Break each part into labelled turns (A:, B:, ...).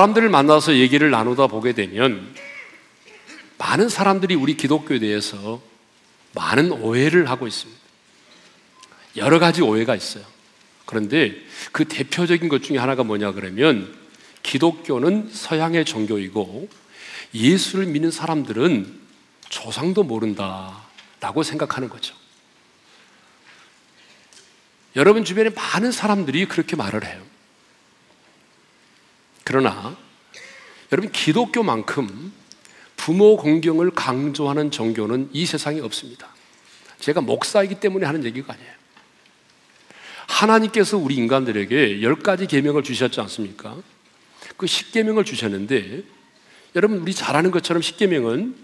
A: 사람들을 만나서 얘기를 나누다 보게 되면 많은 사람들이 우리 기독교에 대해서 많은 오해를 하고 있습니다. 여러 가지 오해가 있어요. 그런데 그 대표적인 것 중에 하나가 뭐냐 그러면 기독교는 서양의 종교이고 예수를 믿는 사람들은 조상도 모른다라고 생각하는 거죠. 여러분 주변에 많은 사람들이 그렇게 말을 해요. 그러나 여러분 기독교만큼 부모 공경을 강조하는 종교는 이 세상에 없습니다. 제가 목사이기 때문에 하는 얘기가 아니에요. 하나님께서 우리 인간들에게 열 가지 계명을 주셨지 않습니까? 그 십계명을 주셨는데 여러분 우리 잘 아는 것처럼 십계명은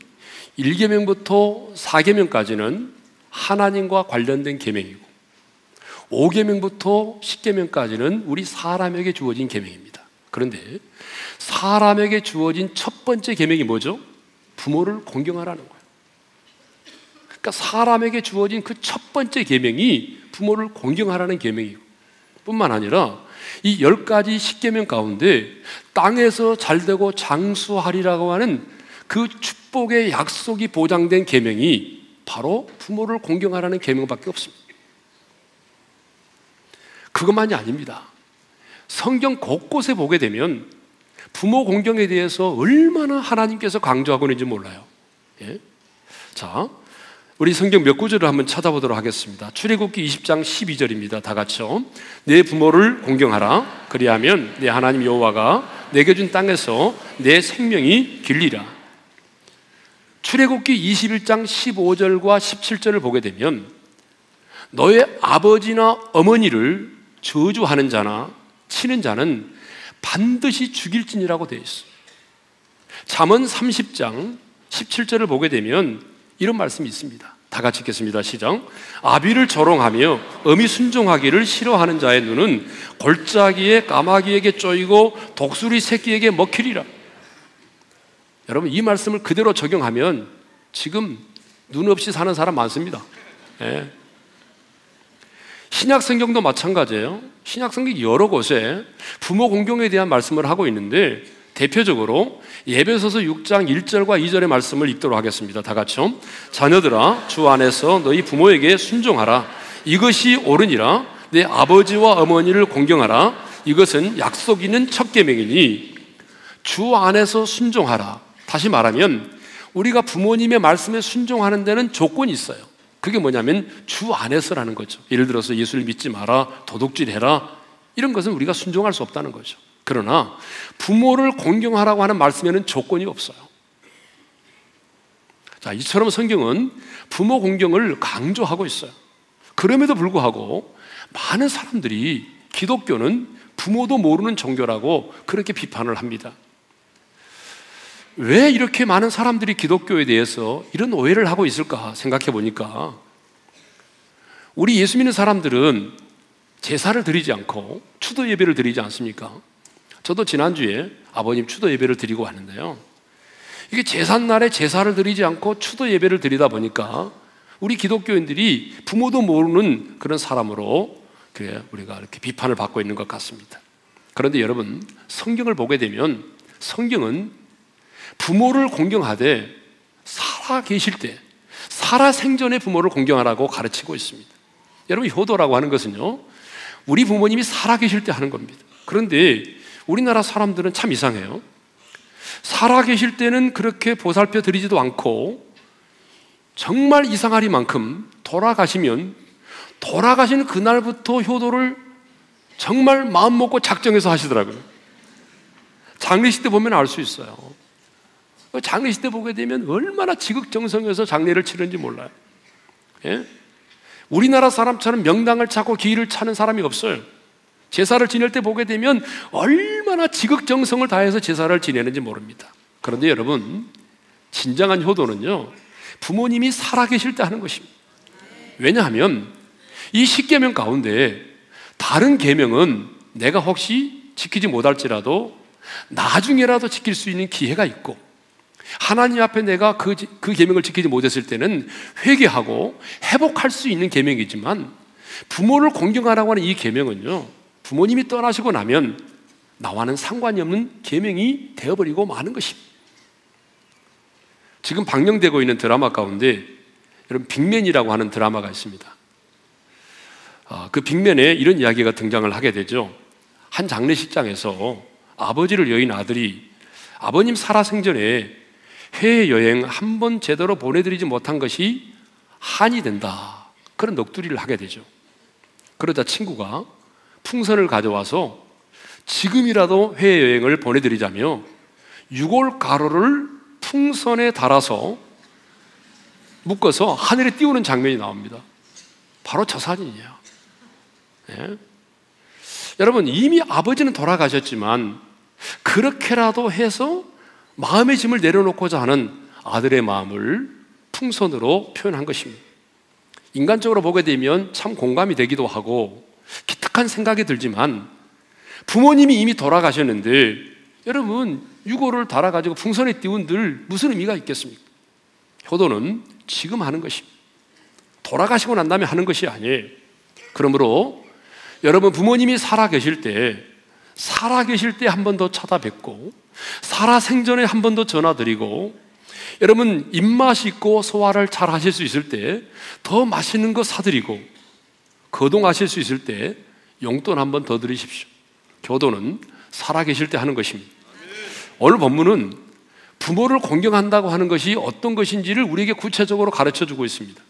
A: 1계명부터 4계명까지는 하나님과 관련된 계명이고 5계명부터 10계명까지는 우리 사람에게 주어진 계명입니다. 그런데 사람에게 주어진 첫 번째 계명이 뭐죠? 부모를 공경하라는 거예요. 그러니까 사람에게 주어진 그 첫 번째 계명이 부모를 공경하라는 계명이고 뿐만 아니라 이 열 가지 십계명 가운데 땅에서 잘되고 장수하리라고 하는 그 축복의 약속이 보장된 계명이 바로 부모를 공경하라는 계명밖에 없습니다. 그것만이 아닙니다. 성경 곳곳에 보게 되면 부모 공경에 대해서 얼마나 하나님께서 강조하고 있는지 몰라요. 예? 자, 우리 성경 몇 구절을 한번 찾아보도록 하겠습니다. 출애굽기 20장 12절입니다. 다 같이요. 내 부모를 공경하라. 그리하면 내 하나님 여호와가 내게 준 땅에서 내 생명이 길리라. 출애굽기 21장 15절과 17절을 보게 되면 너의 아버지나 어머니를 저주하는 자나 치는 자는 반드시 죽일진이라고 되어 있어. 잠언 30장 17절을 보게 되면 이런 말씀이 있습니다. 다 같이 읽겠습니다. 시작. 아비를 조롱하며 어미 순종하기를 싫어하는 자의 눈은 골짜기에 까마귀에게 쪼이고 독수리 새끼에게 먹히리라. 여러분 이 말씀을 그대로 적용하면 지금 눈 없이 사는 사람 많습니다. 예. 신약 성경도 마찬가지예요. 신약 성경 여러 곳에 부모 공경에 대한 말씀을 하고 있는데 대표적으로 예배소서 6장 1절과 2절의 말씀을 읽도록 하겠습니다. 다 같이요. 자녀들아 주 안에서 너희 부모에게 순종하라. 이것이 옳으니라. 내 아버지와 어머니를 공경하라. 이것은 약속 있는 첫 계명이니 주 안에서 순종하라. 다시 말하면 우리가 부모님의 말씀에 순종하는 데는 조건이 있어요. 그게 뭐냐면 주 안에서라는 거죠. 예를 들어서 예수를 믿지 마라, 도둑질 해라. 이런 것은 우리가 순종할 수 없다는 거죠. 그러나 부모를 공경하라고 하는 말씀에는 조건이 없어요. 자, 이처럼 성경은 부모 공경을 강조하고 있어요. 그럼에도 불구하고 많은 사람들이 기독교는 부모도 모르는 종교라고 그렇게 비판을 합니다. 왜 이렇게 많은 사람들이 기독교에 대해서 이런 오해를 하고 있을까 생각해 보니까 우리 예수 믿는 사람들은 제사를 드리지 않고 추도 예배를 드리지 않습니까? 저도 지난주에 아버님 추도 예배를 드리고 왔는데요. 이게 제삿날에 제사를 드리지 않고 추도 예배를 드리다 보니까 우리 기독교인들이 부모도 모르는 그런 사람으로 우리가 이렇게 비판을 받고 있는 것 같습니다. 그런데 여러분 성경을 보게 되면 성경은 부모를 공경하되 살아 계실 때 살아 생전에 부모를 공경하라고 가르치고 있습니다. 여러분 효도라고 하는 것은요. 우리 부모님이 살아 계실 때 하는 겁니다. 그런데 우리나라 사람들은 참 이상해요. 살아 계실 때는 그렇게 보살펴 드리지도 않고 정말 이상하리만큼 돌아가시면 돌아가신 그날부터 효도를 정말 마음 먹고 작정해서 하시더라고요. 장례식 때 보면 알 수 있어요. 장례식 때 보게 되면 얼마나 지극정성해서 장례를 치는지 몰라요. 예? 우리나라 사람처럼 명당을 찾고 기일을 찾는 사람이 없어요. 제사를 지낼 때 보게 되면 얼마나 지극정성을 다해서 제사를 지내는지 모릅니다. 그런데 여러분, 진정한 효도는요, 부모님이 살아계실 때 하는 것입니다. 왜냐하면 이 십계명 가운데 다른 계명은 내가 혹시 지키지 못할지라도 나중에라도 지킬 수 있는 기회가 있고 하나님 앞에 내가 그, 그 계명을 지키지 못했을 때는 회개하고 회복할 수 있는 계명이지만 부모를 공경하라고 하는 이 계명은요 부모님이 떠나시고 나면 나와는 상관이 없는 계명이 되어버리고 마는 것입니다. 지금 방영되고 있는 드라마 가운데 여러분 빅맨이라고 하는 드라마가 있습니다. 아, 그 빅맨에 이런 이야기가 등장을 하게 되죠. 한 장례식장에서 아버지를 여인 아들이 아버님 살아생전에 해외 여행 한 번 제대로 보내드리지 못한 것이 한이 된다. 그런 넋두리를 하게 되죠. 그러자 친구가 풍선을 가져와서 지금이라도 해외여행을 보내드리자며 6월 가로를 풍선에 달아서 묶어서 하늘에 띄우는 장면이 나옵니다. 바로 저 사진이에요. 네. 여러분, 이미 아버지는 돌아가셨지만 그렇게라도 해서 마음의 짐을 내려놓고자 하는 아들의 마음을 풍선으로 표현한 것입니다. 인간적으로 보게 되면 참 공감이 되기도 하고 기특한 생각이 들지만 부모님이 이미 돌아가셨는데 여러분 유고를 달아가지고 풍선에 띄운 들 무슨 의미가 있겠습니까? 효도는 지금 하는 것입니다. 돌아가시고 난 다음에 하는 것이 아니에요. 그러므로 여러분 부모님이 살아 계실 때 살아 계실 때 한 번 더 찾아뵙고 살아 생전에 한 번 더 전화드리고 여러분 입맛이 있고 소화를 잘 하실 수 있을 때 더 맛있는 거 사드리고 거동하실 수 있을 때 용돈 한 번 더 드리십시오. 교도는 살아계실 때 하는 것입니다. 오늘 본문은 부모를 공경한다고 하는 것이 어떤 것인지를 우리에게 구체적으로 가르쳐 주고 있습니다.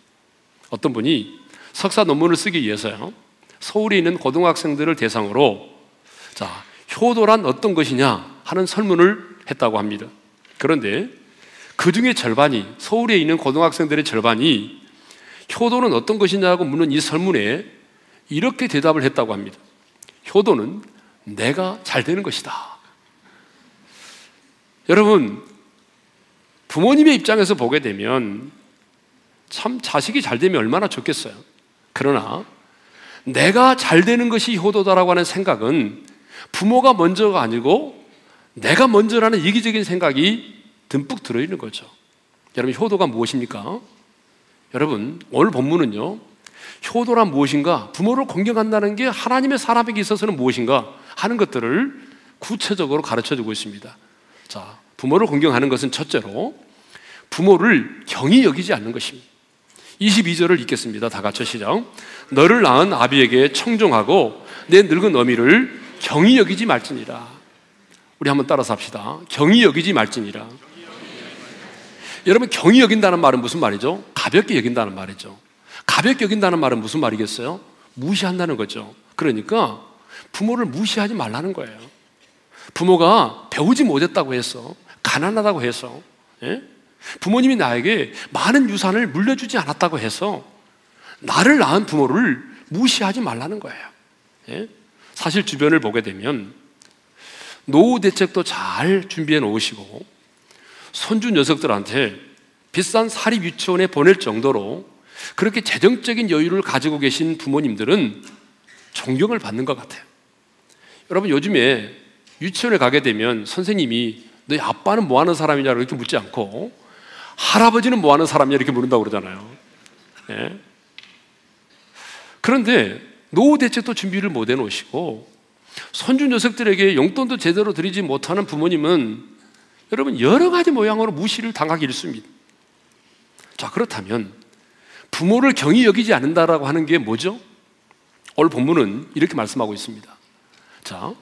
A: 어떤 분이 석사 논문을 쓰기 위해서요. 서울에 있는 고등학생들을 대상으로 자, 효도란 어떤 것이냐 하는 설문을 했다고 합니다. 그런데 그 중에 절반이 서울에 있는 고등학생들의 절반이 효도는 어떤 것이냐고 묻는 이 설문에 이렇게 대답을 했다고 합니다. 효도는 내가 잘 되는 것이다. 여러분, 부모님의 입장에서 보게 되면 참 자식이 잘 되면 얼마나 좋겠어요. 그러나 내가 잘 되는 것이 효도다라고 하는 생각은 부모가 먼저가 아니고 내가 먼저라는 이기적인 생각이 듬뿍 들어있는 거죠. 여러분, 효도가 무엇입니까? 여러분, 오늘 본문은요, 효도란 무엇인가? 부모를 공경한다는 게 하나님의 사람에게 있어서는 무엇인가? 하는 것들을 구체적으로 가르쳐 주고 있습니다. 자, 부모를 공경하는 것은 첫째로 부모를 경히 여기지 않는 것입니다. 22절을 읽겠습니다. 다 같이 시작. 너를 낳은 아비에게 청종하고 내 늙은 어미를 경히 여기지 말지니라. 우리 한번 따라서 합시다. 경히 여기지 말지니라. 여러분 경히 여긴다는 말은 무슨 말이죠? 가볍게 여긴다는 말이죠. 가볍게 여긴다는 말은 무슨 말이겠어요? 무시한다는 거죠. 그러니까 부모를 무시하지 말라는 거예요. 부모가 배우지 못했다고 해서 가난하다고 해서 예? 부모님이 나에게 많은 유산을 물려주지 않았다고 해서 나를 낳은 부모를 무시하지 말라는 거예요. 예? 사실 주변을 보게 되면 노후 대책도 잘 준비해 놓으시고 손주 녀석들한테 비싼 사립 유치원에 보낼 정도로 그렇게 재정적인 여유를 가지고 계신 부모님들은 존경을 받는 것 같아요. 여러분 요즘에 유치원에 가게 되면 선생님이 너희 아빠는 뭐 하는 사람이냐 이렇게 묻지 않고 할아버지는 뭐 하는 사람이냐 이렇게 물은다고 그러잖아요. 예? 그런데 노후 대책도 준비를 못 해놓으시고 손주 녀석들에게 용돈도 제대로 드리지 못하는 부모님은 여러분 여러 가지 모양으로 무시를 당하기 일쑤입니다. 자 그렇다면 부모를 경히 여기지 않는다라고 하는 게 뭐죠? 오늘 본문은 이렇게 말씀하고 있습니다. 자,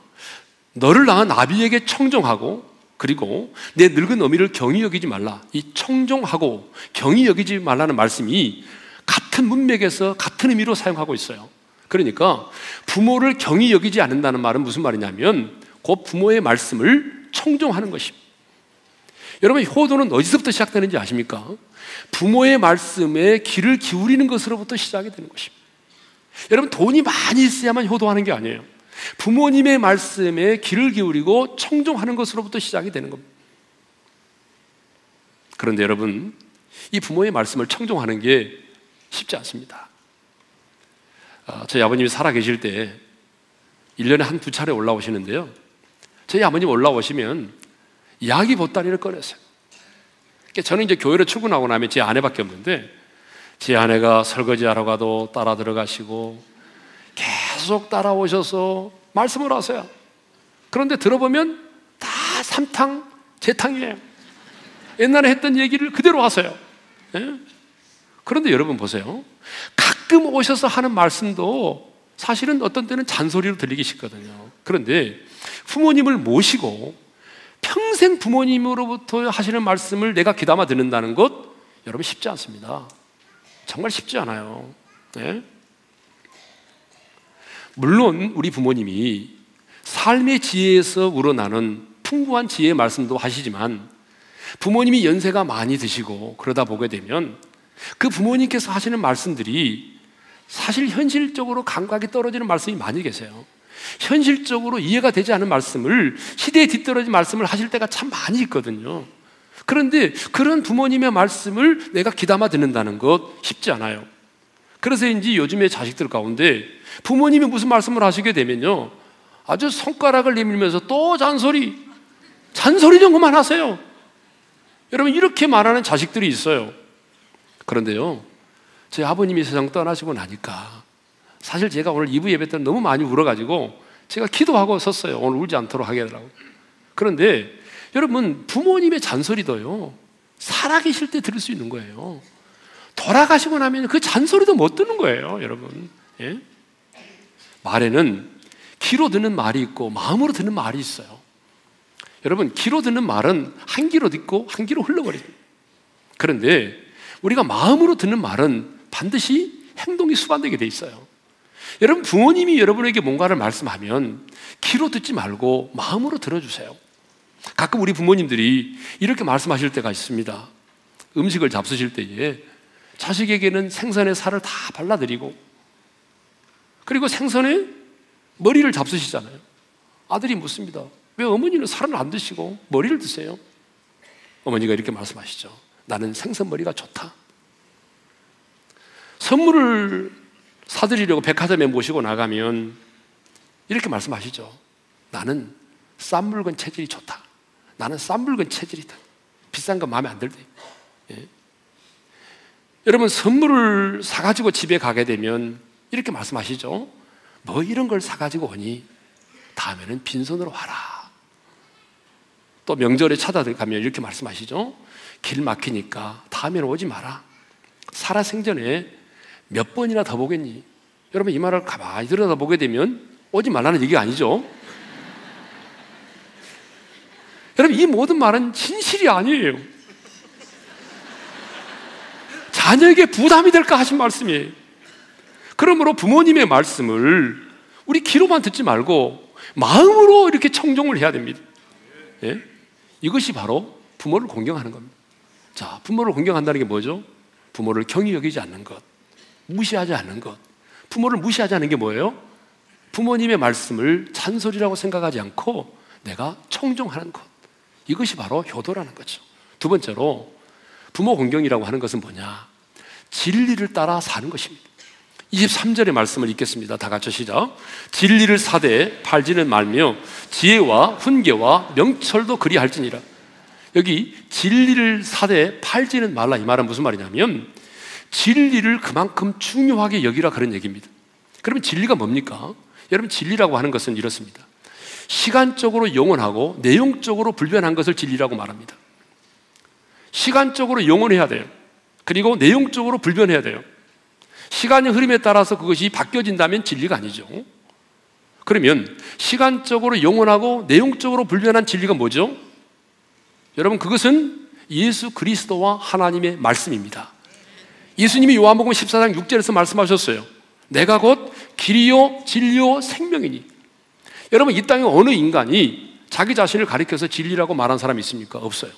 A: 너를 낳은 아비에게 청정하고 그리고 내 늙은 어미를 경히 여기지 말라. 이 청정하고 경히 여기지 말라는 말씀이 같은 문맥에서 같은 의미로 사용하고 있어요. 그러니까 부모를 경히 여기지 않는다는 말은 무슨 말이냐면 그 부모의 말씀을 청정하는 것입니다. 여러분 효도는 어디서부터 시작되는지 아십니까? 부모의 말씀에 귀를 기울이는 것으로부터 시작이 되는 것입니다. 여러분 돈이 많이 있어야만 효도하는 게 아니에요. 부모님의 말씀에 귀를 기울이고 청종하는 것으로부터 시작이 되는 겁니다. 그런데 여러분, 이 부모의 말씀을 청종하는 게 쉽지 않습니다. 아, 저희 아버님이 살아계실 때 1년에 한 두 차례 올라오시는데요. 저희 아버님 올라오시면 야기 보따리를 꺼냈어요. 저는 이제 교회를 출근하고 나면 제 아내밖에 없는데 제 아내가 설거지 하러 가도 따라 들어가시고 계속 따라오셔서 말씀을 하세요. 그런데 들어보면 다 삼탕, 재탕이에요. 옛날에 했던 얘기를 그대로 하세요. 예? 그런데 여러분 보세요. 가끔 오셔서 하는 말씀도 사실은 어떤 때는 잔소리로 들리기 쉽거든요. 그런데 부모님을 모시고 평생 부모님으로부터 하시는 말씀을 내가 귀담아 듣는다는 것 여러분 쉽지 않습니다. 정말 쉽지 않아요. 네? 물론 우리 부모님이 삶의 지혜에서 우러나는 풍부한 지혜의 말씀도 하시지만 부모님이 연세가 많이 드시고 그러다 보게 되면 그 부모님께서 하시는 말씀들이 사실 현실적으로 감각이 떨어지는 말씀이 많이 계세요. 현실적으로 이해가 되지 않은 말씀을 시대에 뒤떨어진 말씀을 하실 때가 참 많이 있거든요. 그런데 그런 부모님의 말씀을 내가 귀담아 듣는다는 것 쉽지 않아요. 그래서인지 요즘에 자식들 가운데 부모님이 무슨 말씀을 하시게 되면요. 아주 손가락을 내밀면서 또 잔소리, 잔소리 좀 그만하세요. 여러분, 이렇게 말하는 자식들이 있어요. 그런데요, 제 아버님이 세상 떠나시고 나니까 사실 제가 오늘 2부 예배 때 너무 많이 울어가지고 제가 기도하고 섰어요. 오늘 울지 않도록 하겠더라고. 그런데 여러분, 부모님의 잔소리도요, 살아계실 때 들을 수 있는 거예요. 돌아가시고 나면 그 잔소리도 못 듣는 거예요, 여러분. 예? 말에는 귀로 듣는 말이 있고 마음으로 듣는 말이 있어요. 여러분, 귀로 듣는 말은 한 귀로 듣고 한 귀로 흘러버립니다. 그런데 우리가 마음으로 듣는 말은 반드시 행동이 수반되게 돼 있어요. 여러분, 부모님이 여러분에게 뭔가를 말씀하면 귀로 듣지 말고 마음으로 들어주세요. 가끔 우리 부모님들이 이렇게 말씀하실 때가 있습니다. 음식을 잡수실 때에 자식에게는 생선의 살을 다 발라드리고 그리고 생선에 머리를 잡수시잖아요. 아들이 묻습니다. 왜 어머니는 살을 안 드시고 머리를 드세요? 어머니가 이렇게 말씀하시죠. 나는 생선 머리가 좋다. 선물을 사드리려고 백화점에 모시고 나가면 이렇게 말씀하시죠. 나는 싼 물건 체질이 좋다. 나는 싼 물건 체질이다. 비싼 거 마음에 안 들대. 예. 여러분 선물을 사가지고 집에 가게 되면 이렇게 말씀하시죠. 뭐 이런 걸 사가지고 오니 다음에는 빈손으로 와라. 또 명절에 찾아가면 이렇게 말씀하시죠. 길 막히니까 다음에는 오지 마라. 살아 생전에 몇 번이나 더 보겠니? 여러분 이 말을 가만히 들여다보게 되면 오지 말라는 얘기가 아니죠. 여러분 이 모든 말은 진실이 아니에요. 자녀에게 부담이 될까 하신 말씀이에요. 그러므로 부모님의 말씀을 우리 귀로만 듣지 말고 마음으로 이렇게 청종을 해야 됩니다. 예? 이것이 바로 부모를 공경하는 겁니다. 자, 부모를 공경한다는 게 뭐죠? 부모를 경히 여기지 않는 것, 무시하지 않는 것. 부모를 무시하지 않는 게 뭐예요? 부모님의 말씀을 잔소리라고 생각하지 않고 내가 청종하는 것. 이것이 바로 효도라는 거죠. 두 번째로 부모 공경이라고 하는 것은 뭐냐? 진리를 따라 사는 것입니다. 23절의 말씀을 읽겠습니다. 다 같이 시작. 진리를 사되 팔지는 말며 지혜와 훈계와 명철도 그리할지니라. 여기 진리를 사되 팔지는 말라 이 말은 무슨 말이냐면 진리를 그만큼 중요하게 여기라 그런 얘기입니다. 그러면 진리가 뭡니까? 여러분 진리라고 하는 것은 이렇습니다. 시간적으로 영원하고 내용적으로 불변한 것을 진리라고 말합니다. 시간적으로 영원해야 돼요. 그리고 내용적으로 불변해야 돼요. 시간의 흐름에 따라서 그것이 바뀌어진다면 진리가 아니죠. 그러면 시간적으로 영원하고 내용적으로 불변한 진리가 뭐죠? 여러분 그것은 예수 그리스도와 하나님의 말씀입니다. 예수님이 요한복음 14장 6절에서 말씀하셨어요. 내가 곧 길이요 진리요 생명이니. 여러분 이 땅에 어느 인간이 자기 자신을 가리켜서 진리라고 말한 사람이 있습니까? 없어요.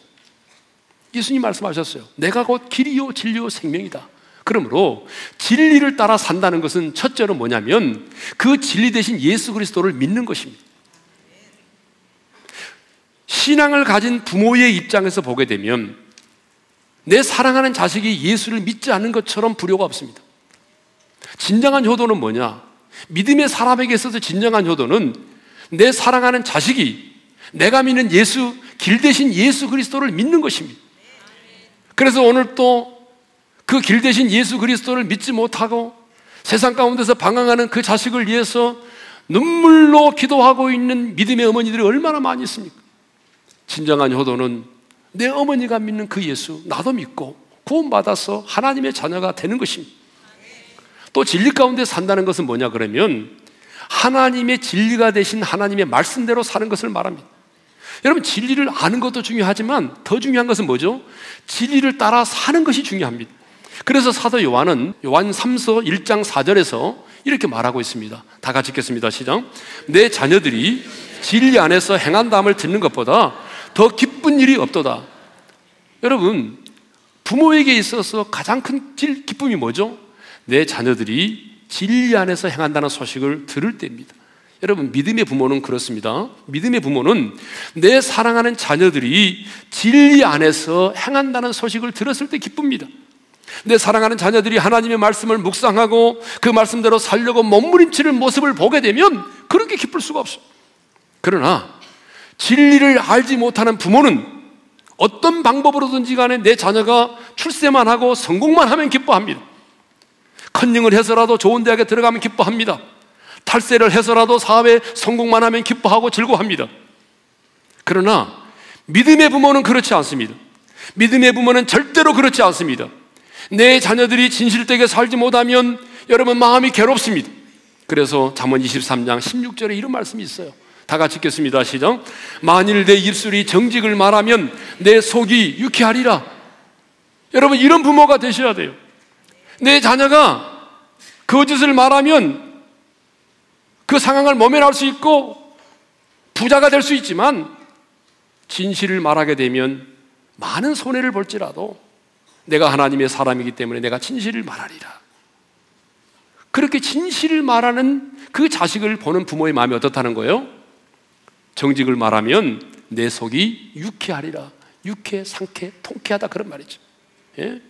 A: 예수님 말씀하셨어요. 내가 곧 길이요 진리요 생명이다. 그러므로 진리를 따라 산다는 것은 첫째로 뭐냐면 그 진리 대신 예수 그리스도를 믿는 것입니다. 신앙을 가진 부모의 입장에서 보게 되면 내 사랑하는 자식이 예수를 믿지 않는 것처럼 불효가 없습니다. 진정한 효도는 뭐냐? 믿음의 사람에게 있어서 진정한 효도는 내 사랑하는 자식이 내가 믿는 예수, 길 대신 예수 그리스도를 믿는 것입니다. 그래서 오늘 또 그 길 대신 예수 그리스도를 믿지 못하고 세상 가운데서 방황하는 그 자식을 위해서 눈물로 기도하고 있는 믿음의 어머니들이 얼마나 많이 있습니까? 진정한 효도는 내 어머니가 믿는 그 예수, 나도 믿고 구원받아서 하나님의 자녀가 되는 것입니다. 또 진리 가운데 산다는 것은 뭐냐 그러면 하나님의 진리가 되신 하나님의 말씀대로 사는 것을 말합니다. 여러분, 진리를 아는 것도 중요하지만 더 중요한 것은 뭐죠? 진리를 따라 사는 것이 중요합니다. 그래서 사도 요한은 요한 3서 1장 4절에서 이렇게 말하고 있습니다. 다 같이 읽겠습니다. 시작. 내 자녀들이 진리 안에서 행한담을 듣는 것보다 더 기쁜 일이 없도다. 여러분, 부모에게 있어서 가장 큰 기쁨이 뭐죠? 내 자녀들이 진리 안에서 행한다는 소식을 들을 때입니다. 여러분, 믿음의 부모는 그렇습니다. 믿음의 부모는 내 사랑하는 자녀들이 진리 안에서 행한다는 소식을 들었을 때 기쁩니다. 내 사랑하는 자녀들이 하나님의 말씀을 묵상하고 그 말씀대로 살려고 몸부림치는 모습을 보게 되면 그렇게 기쁠 수가 없어. 그러나 진리를 알지 못하는 부모는 어떤 방법으로든지 간에 내 자녀가 출세만 하고 성공만 하면 기뻐합니다. 컨닝을 해서라도 좋은 대학에 들어가면 기뻐합니다. 탈세를 해서라도 사업에 성공만 하면 기뻐하고 즐거워합니다. 그러나 믿음의 부모는 그렇지 않습니다. 믿음의 부모는 절대로 그렇지 않습니다. 내 자녀들이 진실되게 살지 못하면 여러분 마음이 괴롭습니다. 그래서 잠언 23장 16절에 이런 말씀이 있어요. 다 같이 읽겠습니다. 시작. 만일 내 입술이 정직을 말하면 내 속이 유쾌하리라. 여러분 이런 부모가 되셔야 돼요. 내 자녀가 거짓을 말하면 그 상황을 모면할 수 있고 부자가 될 수 있지만 진실을 말하게 되면 많은 손해를 볼지라도 내가 하나님의 사람이기 때문에 내가 진실을 말하리라. 그렇게 진실을 말하는 그 자식을 보는 부모의 마음이 어떻다는 거예요? 정직을 말하면 내 속이 유쾌하리라. 유쾌, 상쾌, 통쾌하다 그런 말이죠. 예?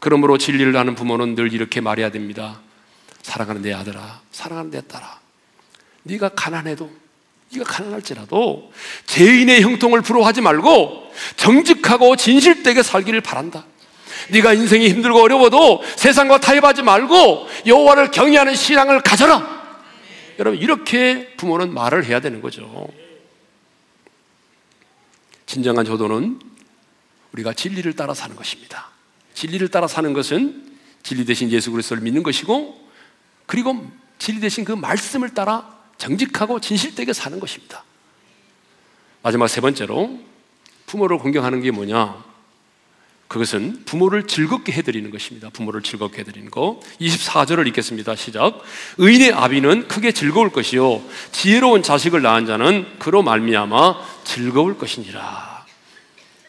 A: 그러므로 진리를 아는 부모는 늘 이렇게 말해야 됩니다. 사랑하는 내 아들아, 사랑하는 내 딸아, 네가 가난해도 네가 가난할지라도 죄인의 형통을 부러워하지 말고 정직하고 진실되게 살기를 바란다. 네가 인생이 힘들고 어려워도 세상과 타협하지 말고 여호와를 경외하는 신앙을 가져라. 여러분 이렇게 부모는 말을 해야 되는 거죠. 진정한 효도는 우리가 진리를 따라 사는 것입니다. 진리를 따라 사는 것은 진리 대신 예수 그리스도를 믿는 것이고 그리고 진리 대신 그 말씀을 따라 정직하고 진실되게 사는 것입니다. 마지막 세 번째로 부모를 공경하는 게 뭐냐? 그것은 부모를 즐겁게 해드리는 것입니다. 부모를 즐겁게 해드리는 거. 24절을 읽겠습니다. 시작. 의인의 아비는 크게 즐거울 것이요. 지혜로운 자식을 낳은 자는 그로 말미암아 즐거울 것이니라.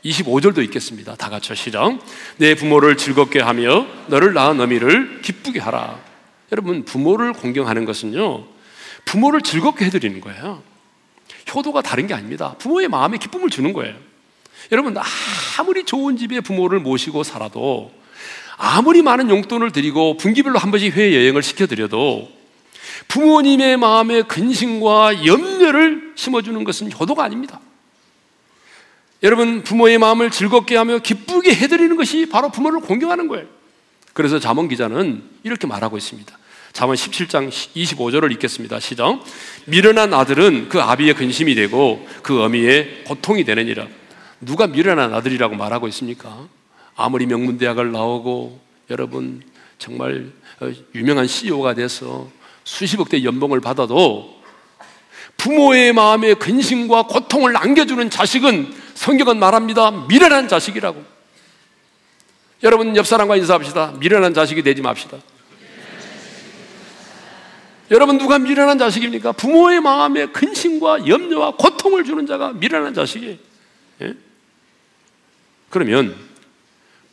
A: 25절도 읽겠습니다. 다 같이 시작. 내 부모를 즐겁게 하며 너를 낳은 어미를 기쁘게 하라. 여러분, 부모를 공경하는 것은요, 부모를 즐겁게 해드리는 거예요. 효도가 다른 게 아닙니다. 부모의 마음에 기쁨을 주는 거예요. 여러분, 아무리 좋은 집에 부모를 모시고 살아도 아무리 많은 용돈을 드리고 분기별로 한 번씩 해외 여행을 시켜드려도 부모님의 마음에 근심과 염려를 심어주는 것은 효도가 아닙니다. 여러분, 부모의 마음을 즐겁게 하며 기쁘게 해드리는 것이 바로 부모를 공경하는 거예요. 그래서 자문 기자는 이렇게 말하고 있습니다. 잠언 17장 25절을 읽겠습니다. 시작. 미련한 아들은 그 아비의 근심이 되고 그 어미의 고통이 되느니라. 누가 미련한 아들이라고 말하고 있습니까? 아무리 명문대학을 나오고 여러분 정말 어, 유명한 CEO가 돼서 수십억대 연봉을 받아도 부모의 마음에 근심과 고통을 안겨주는 자식은 성경은 말합니다. 미련한 자식이라고. 여러분 옆 사람과 인사합시다. 미련한 자식이 되지 맙시다. 여러분 누가 미련한 자식입니까? 부모의 마음에 근심과 염려와 고통을 주는 자가 미련한 자식이에요. 예? 그러면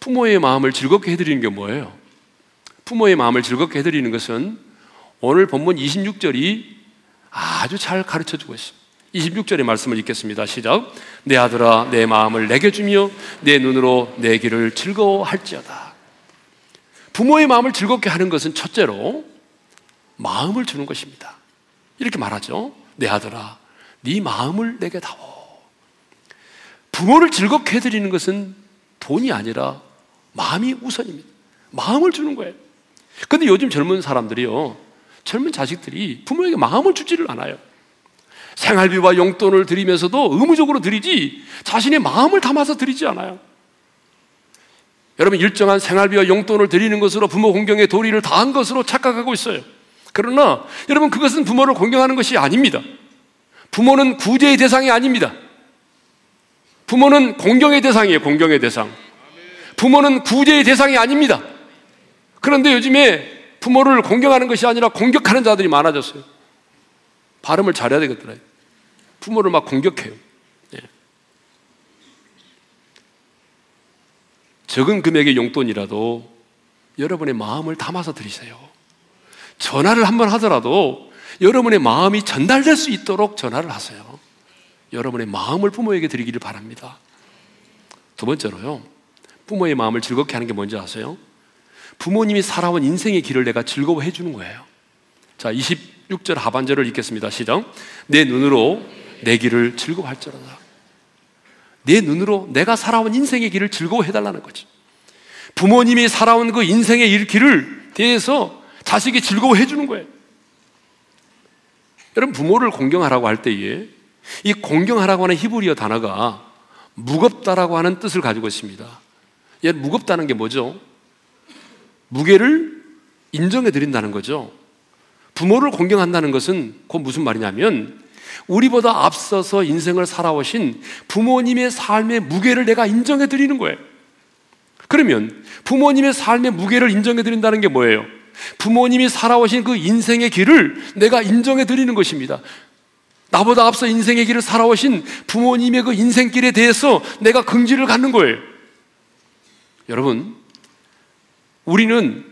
A: 부모의 마음을 즐겁게 해드리는 게 뭐예요? 부모의 마음을 즐겁게 해드리는 것은 오늘 본문 26절이 아주 잘 가르쳐 주고 있습니다. 26절의 말씀을 읽겠습니다. 시작. 내 아들아, 내 마음을 내게 주며 내 눈으로 내 길을 즐거워할지어다. 부모의 마음을 즐겁게 하는 것은 첫째로 마음을 주는 것입니다. 이렇게 말하죠. 내 아들아, 네 마음을 내게 다워. 부모를 즐겁게 해드리는 것은 돈이 아니라 마음이 우선입니다. 마음을 주는 거예요. 근데 요즘 젊은 사람들이요. 젊은 자식들이 부모에게 마음을 주지를 않아요. 생활비와 용돈을 드리면서도 의무적으로 드리지 자신의 마음을 담아서 드리지 않아요. 여러분 일정한 생활비와 용돈을 드리는 것으로 부모 공경의 도리를 다한 것으로 착각하고 있어요. 그러나 여러분 그것은 부모를 공경하는 것이 아닙니다. 부모는 구제의 대상이 아닙니다. 부모는 공경의 대상이에요. 공경의 대상. 부모는 구제의 대상이 아닙니다. 그런데 요즘에 부모를 공경하는 것이 아니라 공격하는 자들이 많아졌어요. 발음을 잘해야 되겠더라. 부모를 막 공격해요. 예. 적은 금액의 용돈이라도 여러분의 마음을 담아서 드리세요. 전화를 한번 하더라도 여러분의 마음이 전달될 수 있도록 전화를 하세요. 여러분의 마음을 부모에게 드리기를 바랍니다. 두 번째로요. 부모의 마음을 즐겁게 하는 게 뭔지 아세요? 부모님이 살아온 인생의 길을 내가 즐거워해 주는 거예요. 자, 26절 하반절을 읽겠습니다. 시작. 내 눈으로 내 길을 즐거워할지어다. 내 눈으로 내가 살아온 인생의 길을 즐거워해 달라는 거지. 부모님이 살아온 그 인생의 길을 대해서 자식이 즐거워해 주는 거예요. 여러분 부모를 공경하라고 할 때에 이 공경하라고 하는 히브리어 단어가 무겁다라고 하는 뜻을 가지고 있습니다. 얘 무겁다는 게 뭐죠? 무게를 인정해 드린다는 거죠. 부모를 공경한다는 것은 그 무슨 말이냐면 우리보다 앞서서 인생을 살아오신 부모님의 삶의 무게를 내가 인정해 드리는 거예요. 그러면 부모님의 삶의 무게를 인정해 드린다는 게 뭐예요? 부모님이 살아오신 그 인생의 길을 내가 인정해 드리는 것입니다. 나보다 앞서 인생의 길을 살아오신 부모님의 그 인생길에 대해서 내가 긍지를 갖는 거예요. 여러분, 우리는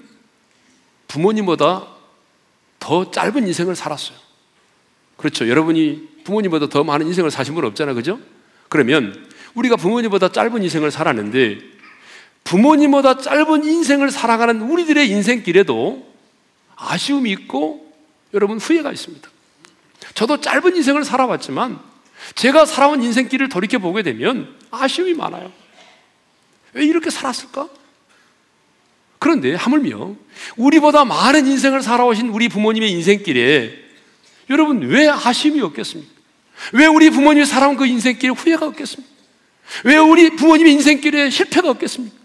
A: 부모님보다 더 짧은 인생을 살았어요. 그렇죠. 여러분이 부모님보다 더 많은 인생을 사신 분 없잖아요. 그죠? 그러면 우리가 부모님보다 짧은 인생을 살았는데 부모님보다 짧은 인생을 살아가는 우리들의 인생길에도 아쉬움이 있고 여러분 후회가 있습니다. 저도 짧은 인생을 살아왔지만 제가 살아온 인생길을 돌이켜 보게 되면 아쉬움이 많아요. 왜 이렇게 살았을까? 그런데 하물며 우리보다 많은 인생을 살아오신 우리 부모님의 인생길에 여러분 왜 아쉬움이 없겠습니까? 왜 우리 부모님이 살아온 그 인생길에 후회가 없겠습니까? 왜 우리 부모님의 인생길에 실패가 없겠습니까?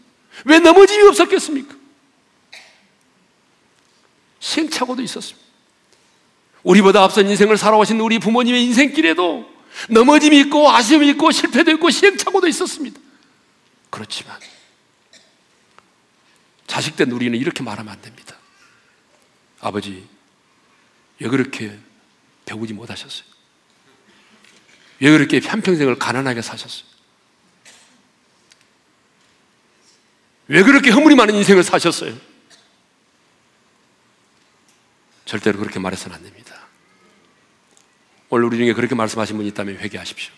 A: 왜 넘어짐이 없었겠습니까? 시행착오도 있었습니다. 우리보다 앞선 인생을 살아오신 우리 부모님의 인생길에도 넘어짐이 있고 아쉬움이 있고 실패도 있고 시행착오도 있었습니다. 그렇지만 자식 된 우리는 이렇게 말하면 안 됩니다. 아버지, 왜 그렇게 배우지 못하셨어요? 왜 그렇게 한평생을 가난하게 사셨어요? 왜 그렇게 허물이 많은 인생을 사셨어요? 절대로 그렇게 말해서는 안 됩니다. 오늘 우리 중에 그렇게 말씀하신 분이 있다면 회개하십시오.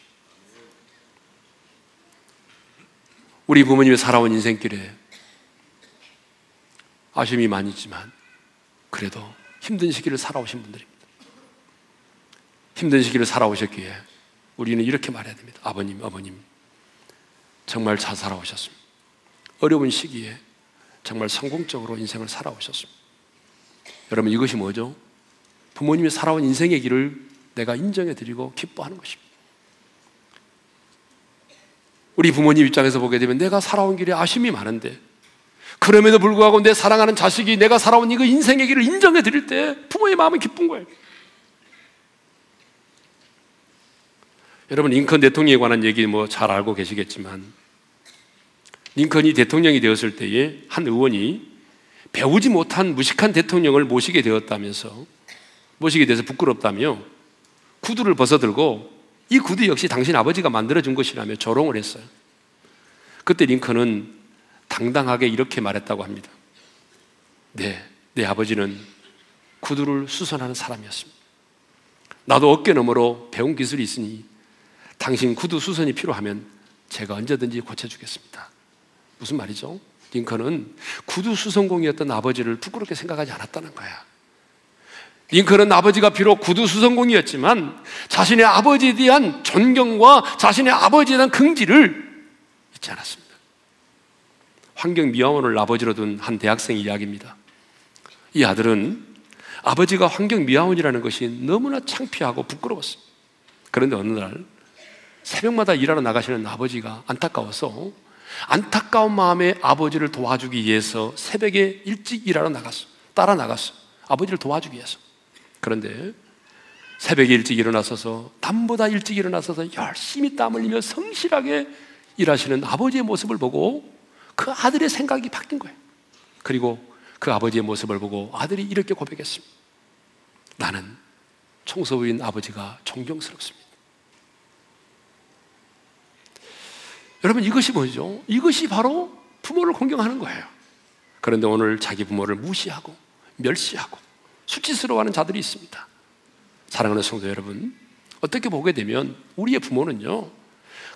A: 우리 부모님이 살아온 인생길에 아쉬움이 많이 있지만 그래도 힘든 시기를 살아오신 분들입니다. 힘든 시기를 살아오셨기에 우리는 이렇게 말해야 됩니다. 아버님, 어머님, 정말 잘 살아오셨습니다. 어려운 시기에 정말 성공적으로 인생을 살아오셨습니다. 여러분, 이것이 뭐죠? 부모님이 살아온 인생의 길을 내가 인정해 드리고 기뻐하는 것입니다. 우리 부모님 입장에서 보게 되면 내가 살아온 길에 아쉬움이 많은데 그럼에도 불구하고 내 사랑하는 자식이 내가 살아온 이그 인생의 길을 인정해 드릴 때 부모의 마음은 기쁜 거예요. 여러분 링컨 대통령에 관한 얘기 뭐 잘 알고 계시겠지만 링컨이 대통령이 되었을 때에 한 의원이 배우지 못한 무식한 대통령을 모시게 되었다면서 모시게 돼서 부끄럽다며 구두를 벗어들고 이 구두 역시 당신 아버지가 만들어준 것이라며 조롱을 했어요. 그때 링컨은 당당하게 이렇게 말했다고 합니다. 네, 내 아버지는 구두를 수선하는 사람이었습니다. 나도 어깨 너머로 배운 기술이 있으니 당신 구두 수선이 필요하면 제가 언제든지 고쳐주겠습니다. 무슨 말이죠? 링컨은 구두 수선공이었던 아버지를 부끄럽게 생각하지 않았다는 거야. 링컨은 아버지가 비록 구두 수선공이었지만 자신의 아버지에 대한 존경과 자신의 아버지에 대한 긍지를 잊지 않았습니다. 환경 미화원을 아버지로 둔 한 대학생 이야기입니다. 이 아들은 아버지가 환경 미화원이라는 것이 너무나 창피하고 부끄러웠습니다. 그런데 어느 날 새벽마다 일하러 나가시는 아버지가 안타까워서 안타까운 마음에 아버지를 도와주기 위해서 새벽에 일찍 일하러 나갔어. 따라 나갔어. 아버지를 도와주기 위해서. 그런데 새벽에 일찍 일어나서서 남보다 일찍 일어나서서 열심히 땀 흘리며 성실하게 일하시는 아버지의 모습을 보고 그 아들의 생각이 바뀐 거예요. 그리고 그 아버지의 모습을 보고 아들이 이렇게 고백했습니다. 나는 청소부인 아버지가 존경스럽습니다. 여러분 이것이 뭐죠? 이것이 바로 부모를 공경하는 거예요. 그런데 오늘 자기 부모를 무시하고 멸시하고 수치스러워하는 자들이 있습니다. 사랑하는 성도 여러분, 어떻게 보게 되면 우리의 부모는요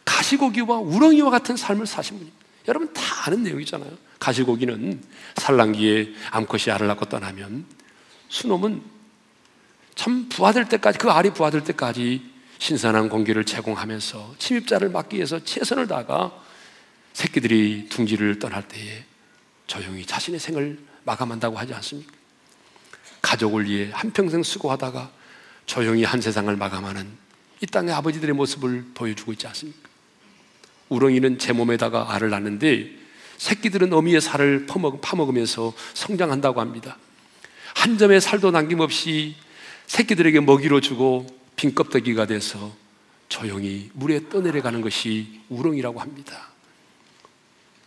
A: 가시고기와 우렁이와 같은 삶을 사신 분입니다. 여러분 다 아는 내용이잖아요. 가시고기는 산란기에 암컷이 알을 낳고 떠나면 수놈은 참 부화될 때까지 그 알이 부화될 때까지 신선한 공기를 제공하면서 침입자를 막기 위해서 최선을 다가 새끼들이 둥지를 떠날 때에 조용히 자신의 생을 마감한다고 하지 않습니까? 가족을 위해 한평생 수고하다가 조용히 한 세상을 마감하는 이 땅의 아버지들의 모습을 보여주고 있지 않습니까? 우렁이는 제 몸에다가 알을 낳는데 새끼들은 어미의 살을 파먹으면서 성장한다고 합니다. 한 점의 살도 남김없이 새끼들에게 먹이로 주고 빈 껍데기가 돼서 조용히 물에 떠내려가는 것이 우렁이라고 합니다.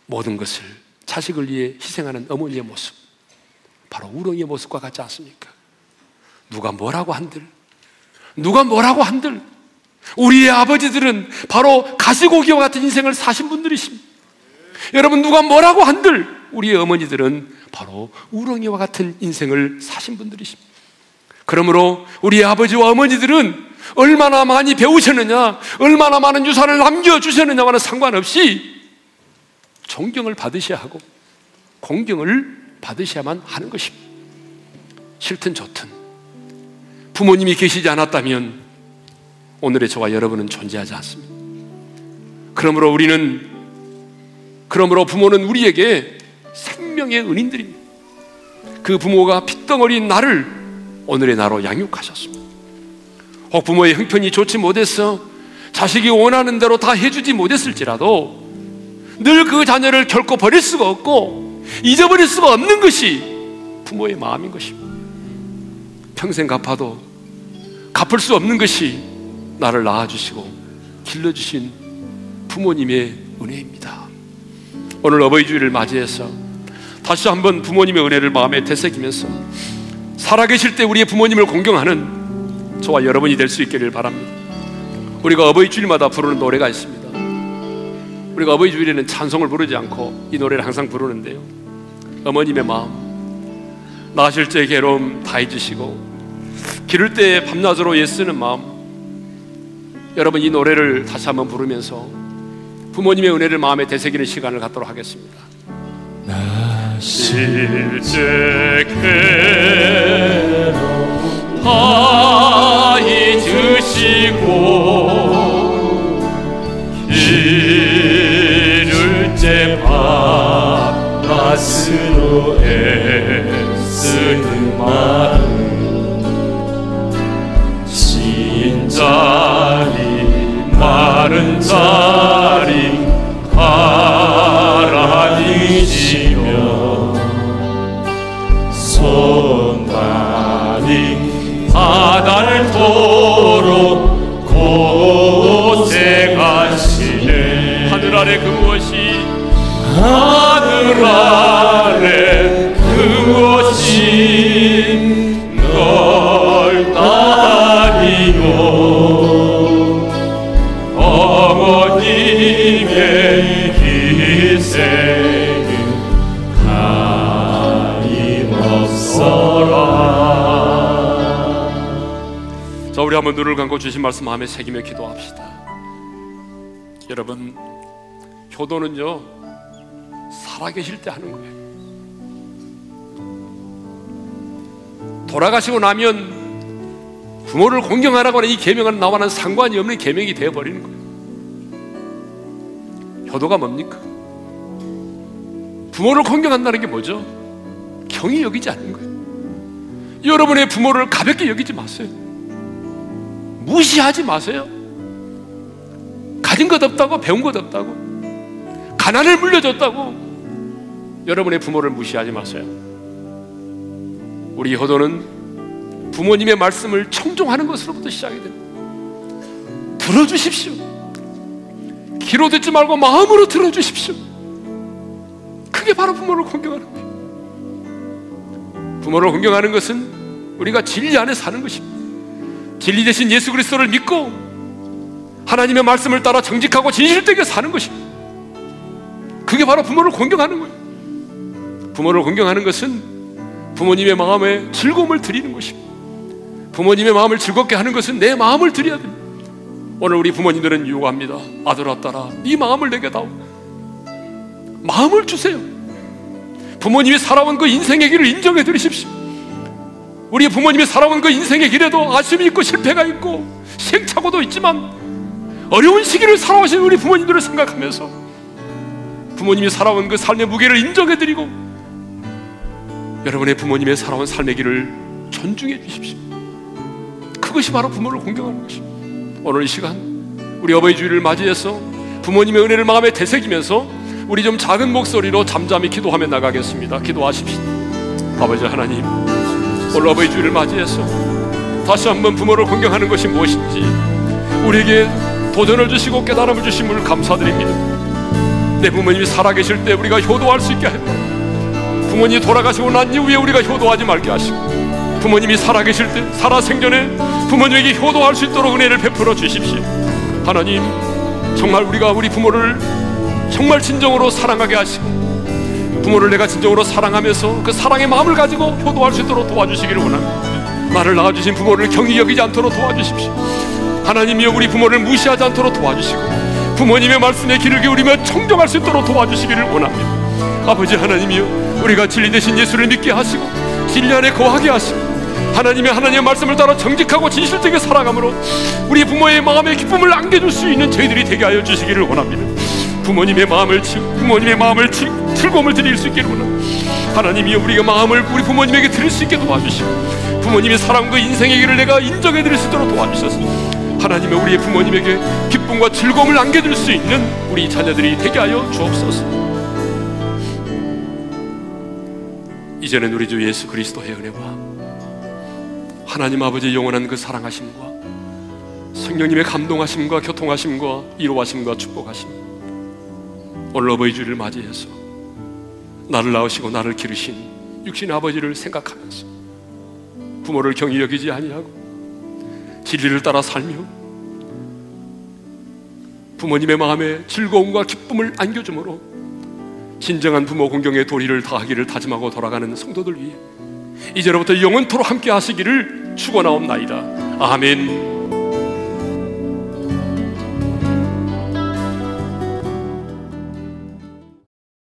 A: 모든 것을 자식을 위해 희생하는 어머니의 모습, 바로 우렁이의 모습과 같지 않습니까? 누가 뭐라고 한들, 누가 뭐라고 한들, 우리의 아버지들은 바로 가시고기와 같은 인생을 사신 분들이십니다. 여러분, 누가 뭐라고 한들, 우리의 어머니들은 바로 우렁이와 같은 인생을 사신 분들이십니다. 그러므로 우리 아버지와 어머니들은 얼마나 많이 배우셨느냐, 얼마나 많은 유산을 남겨주셨느냐와는 상관없이 존경을 받으셔야 하고 공경을 받으셔야만 하는 것입니다. 싫든 좋든 부모님이 계시지 않았다면 오늘의 저와 여러분은 존재하지 않습니다. 그러므로 우리는 그러므로 부모는 우리에게 생명의 은인들입니다. 그 부모가 핏덩어리인 나를 오늘의 나로 양육하셨습니다. 혹 부모의 형편이 좋지 못해서 자식이 원하는 대로 다 해주지 못했을지라도 늘 그 자녀를 결코 버릴 수가 없고 잊어버릴 수가 없는 것이 부모의 마음인 것입니다. 평생 갚아도 갚을 수 없는 것이 나를 낳아주시고 길러주신 부모님의 은혜입니다. 오늘 어버이 주일을 맞이해서 다시 한번 부모님의 은혜를 마음에 되새기면서 살아계실 때 우리의 부모님을 공경하는 저와 여러분이 될 수 있기를 바랍니다. 우리가 어버이 주일마다 부르는 노래가 있습니다. 우리가 어버이 주일에는 찬송을 부르지 않고 이 노래를 항상 부르는데요. 어머님의 마음, 나실 때 괴로움 다 잊으시고 기를 때 밤낮으로 애쓰는 마음. 여러분 이 노래를 다시 한번 부르면서 부모님의 은혜를 마음에 되새기는 시간을 갖도록 하겠습니다.
B: 실제 괴 잊으시고 기를 때 밤낮으로 애쓰는 마
A: 한번 눈을 감고 주신 말씀 마음에 새기며 기도합시다. 여러분 효도는요 살아계실 때 하는 거예요. 돌아가시고 나면 부모를 공경하라고 하는 이 계명은 나와는 상관이 없는 계명이 되어 버리는 거예요. 효도가 뭡니까? 부모를 공경한다는 게 뭐죠? 경이 여기지 않는 거예요. 여러분의 부모를 가볍게 여기지 마세요. 무시하지 마세요. 가진 것 없다고 배운 것 없다고 가난을 물려줬다고 여러분의 부모를 무시하지 마세요. 우리 효도는 부모님의 말씀을 청종하는 것으로부터 시작이 됩니다. 들어주십시오. 귀로 듣지 말고 마음으로 들어주십시오. 그게 바로 부모를 공경하는 거예요. 부모를 공경하는 것은 우리가 진리 안에 사는 것입니다. 진리 대신 예수 그리스도를 믿고 하나님의 말씀을 따라 정직하고 진실되게 사는 것입니다. 그게 바로 부모를 공경하는 거예요. 부모를 공경하는 것은 부모님의 마음에 즐거움을 드리는 것입니다. 부모님의 마음을 즐겁게 하는 것은 내 마음을 드려야 됩니다. 오늘 우리 부모님들은 유혹합니다. 아들아 딸아, 네 마음을 내게 다오. 마음을 주세요. 부모님이 살아온 그 인생의 길을 인정해 드리십시오. 우리 부모님이 살아온 그 인생의 길에도 아쉬움이 있고 실패가 있고 시행착오도 있지만 어려운 시기를 살아오신 우리 부모님들을 생각하면서 부모님이 살아온 그 삶의 무게를 인정해 드리고 여러분의 부모님의 살아온 삶의 길을 존중해 주십시오. 그것이 바로 부모를 공경하는 것입니다. 오늘 이 시간 우리 어버이 주일을 맞이해서 부모님의 은혜를 마음에 되새기면서 우리 좀 작은 목소리로 잠잠히 기도하며 나가겠습니다. 기도하십시오. 아버지 하나님, 오늘 어버이 주일을 맞이해서 다시 한번 부모를 공경하는 것이 무엇인지 우리에게 도전을 주시고 깨달음을 주심을 감사드립니다. 내 부모님이 살아계실 때 우리가 효도할 수 있게 하고 부모님이 돌아가시고 난 이후에 우리가 효도하지 말게 하시고 부모님이 살아계실 때 살아생전에 부모님에게 효도할 수 있도록 은혜를 베풀어 주십시오. 하나님, 정말 우리가 우리 부모를 정말 진정으로 사랑하게 하시고 부모를 내가 진정으로 사랑하면서 그 사랑의 마음을 가지고 효도할 수 있도록 도와주시기를 원합니다. 나를 낳아주신 부모를 경히 여기지 않도록 도와주십시오. 하나님이여 우리 부모를 무시하지 않도록 도와주시고 부모님의 말씀에 귀를 기울이며 청정할 수 있도록 도와주시기를 원합니다. 아버지 하나님이여 우리가 진리 대신 예수를 믿게 하시고 진리 안에 거하게 하시고 하나님의 하나님의 말씀을 따라 정직하고 진실되게 살아감으로 우리 부모의 마음에 기쁨을 안겨줄 수 있는 저희들이 되게 하여 주시기를 원합니다. 부모님의 마음을 치, 부모님의 마음을 치, 즐거움을 드릴 수 있기를 원합니다. 하나님이 우리가 마음을 우리 부모님에게 드릴 수 있게 도와주시고 부모님의 사랑과 인생의 길을 내가 인정해 드릴 수 있도록 도와주셔서 하나님의 우리의 부모님에게 기쁨과 즐거움을 안겨줄 수 있는 우리 자녀들이 되게 하여 주옵소서. 이제는 우리 주 예수 그리스도의 은혜와 하나님 아버지의 영원한 그 사랑하심과 성령님의 감동하심과 교통하심과 이루하심과 축복하심 어버이 주를 맞이해서 나를 낳으시고 나를 기르신 육신의 아버지를 생각하면서 부모를 경히 여기지 아니하고 진리를 따라 살며 부모님의 마음에 즐거움과 기쁨을 안겨주므로 진정한 부모 공경의 도리를 다하기를 다짐하고 돌아가는 성도들 위해 이제로부터 영원토록 함께 하시기를 축원하옵나이다. 아멘.